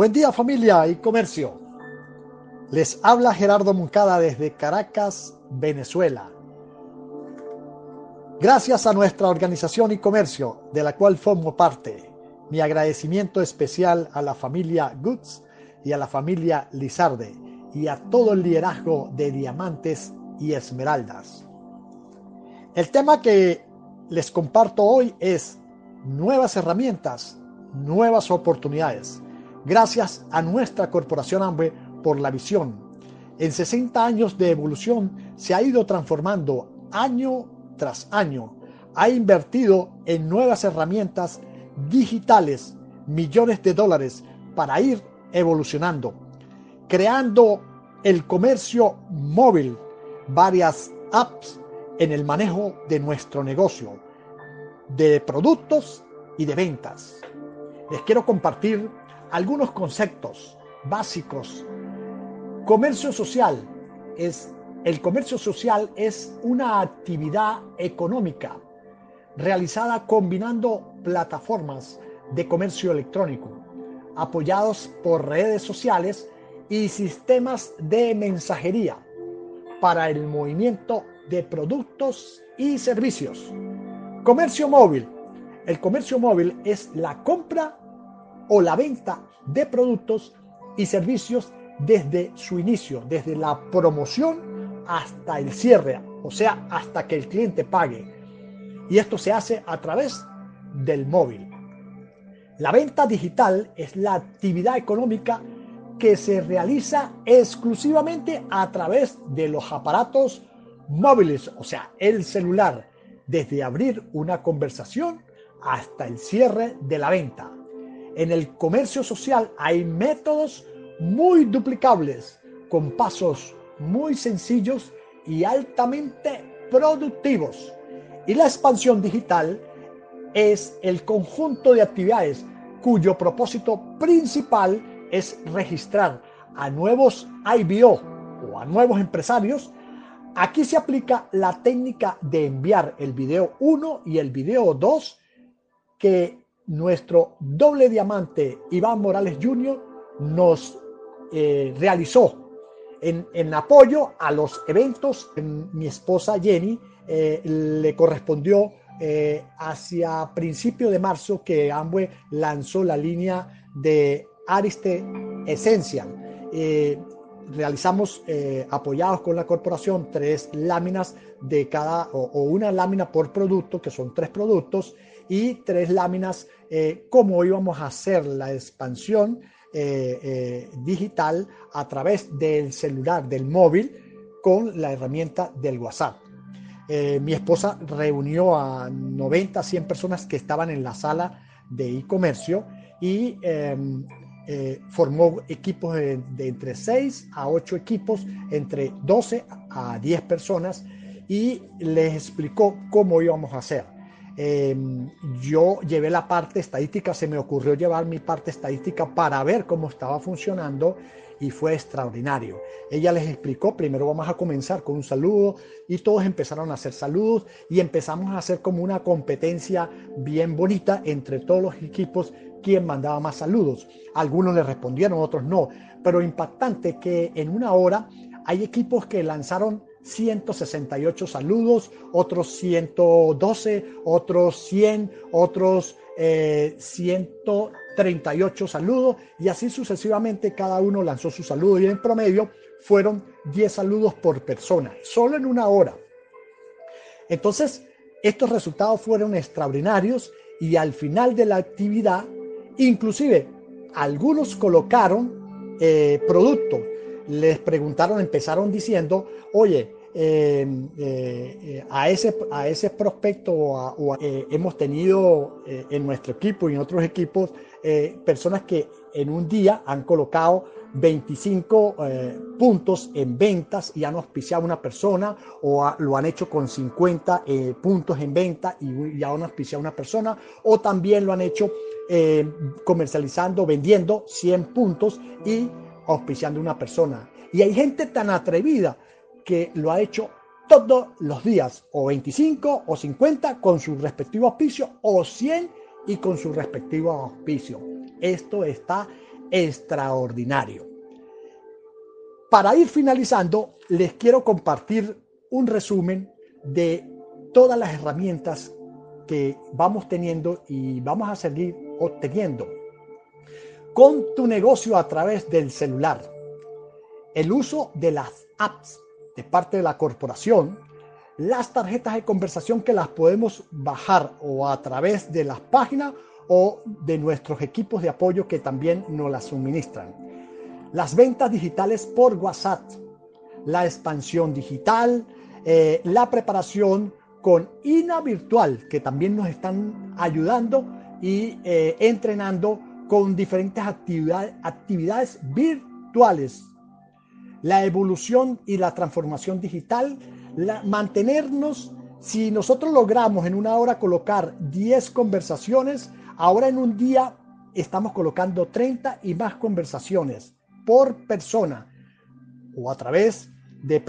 Buen día familia y comercio. Les habla Gerardo Moncada desde Caracas, Venezuela. Gracias a nuestra organización y comercio, de la cual formo parte, mi agradecimiento especial a la familia Goods y a la familia Lizarde y a todo el liderazgo de diamantes y esmeraldas. El tema que les comparto hoy es nuevas herramientas, nuevas oportunidades gracias a nuestra corporación AMBE por la visión. En 60 años de evolución se ha ido transformando año tras año. Ha invertido en nuevas herramientas digitales millones de dólares para ir evolucionando, creando el comercio móvil, varias apps en el manejo de nuestro negocio, de productos y de ventas. Les quiero compartir algunos conceptos básicos. Comercio social es el comercio social es una actividad económica realizada combinando plataformas de comercio electrónico apoyados por redes sociales y sistemas de mensajería para el movimiento de productos y servicios. Comercio móvil. El comercio móvil es la compra o la venta de productos y servicios desde su inicio, desde la promoción hasta el cierre, o sea, hasta que el cliente pague. Y esto se hace a través del móvil. La venta digital es la actividad económica que se realiza exclusivamente a través de los aparatos móviles, o sea, el celular, desde abrir una conversación hasta el cierre de la venta. En el comercio social hay métodos muy duplicables, con pasos muy sencillos y altamente productivos. Y la expansión digital es el conjunto de actividades cuyo propósito principal es registrar a nuevos IBO o a nuevos empresarios. Aquí se aplica la técnica de enviar el video 1 y el video 2 que nuestro doble diamante Iván Morales Jr. nos eh, realizó en, apoyo a los eventos. Mi esposa Jenny eh, le correspondió eh, hacia principio de marzo que Amway lanzó la línea de Ariste Essential. Realizamos apoyados con la corporación tres láminas de cada o, una lámina por producto que son tres productos y tres láminas eh, cómo íbamos a hacer la expansión eh, eh, digital a través del celular, del móvil, con la herramienta del WhatsApp. mi esposa reunió a 90, 100 personas que estaban en la sala de e-comercio y em, formó equipos de, de, entre 6 a 8 equipos, entre 12 a 10 personas y les explicó cómo íbamos a hacer. Em, yo llevé la parte estadística, se me ocurrió llevar mi parte estadística para ver cómo estaba funcionando y fue extraordinario. Ella les explicó, primero vamos a comenzar con un saludo y todos empezaron a hacer saludos y empezamos a hacer como una competencia bien bonita entre todos los equipos quién mandaba más saludos. Algunos le respondieron, otros no, pero impactante que en una hora hay equipos que lanzaron 168 saludos, otros 112, otros 100, otros 138 eh, saludos y así sucesivamente cada uno lanzó su saludo y en promedio fueron 10 saludos por persona, solo en una hora. Entonces, estos resultados fueron extraordinarios y al final de la actividad, inclusive algunos colocaron eh, productos les preguntaron, empezaron diciendo, oye, eh, eh, a, ese, a ese prospecto eh, hemos tenido en nuestro equipo y en otros equipos personas que en un día han colocado 25 puntos en ventas y han auspiciado a una persona o lo han hecho con 50 puntos en venta y ya han auspiciado una persona o también lo han hecho comercializando, vendiendo 100 puntos y auspiciando una persona. Y hay gente tan atrevida que lo ha hecho todos los días, o 25 o 50 con su respectivo auspicio, o 100 y con su respectivo auspicio. Esto está extraordinario. Para ir finalizando, les quiero compartir un resumen de todas las herramientas que vamos teniendo y vamos a seguir obteniendo con tu negocio a través del celular. El uso de las apps de parte de la corporación, las tarjetas de conversación que las podemos bajar o a través de las páginas o de nuestros equipos de apoyo que también nos las suministran. Las ventas digitales por WhatsApp, la expansión digital, eh, la preparación con INA virtual, que también nos están ayudando y eh, entrenando con diferentes actividades, actividades virtuales. La evolución y la transformación digital, mantenernos, si nosotros logramos en una hora colocar 10 conversaciones, ahora en un día estamos colocando 30 y más conversaciones por persona o a través de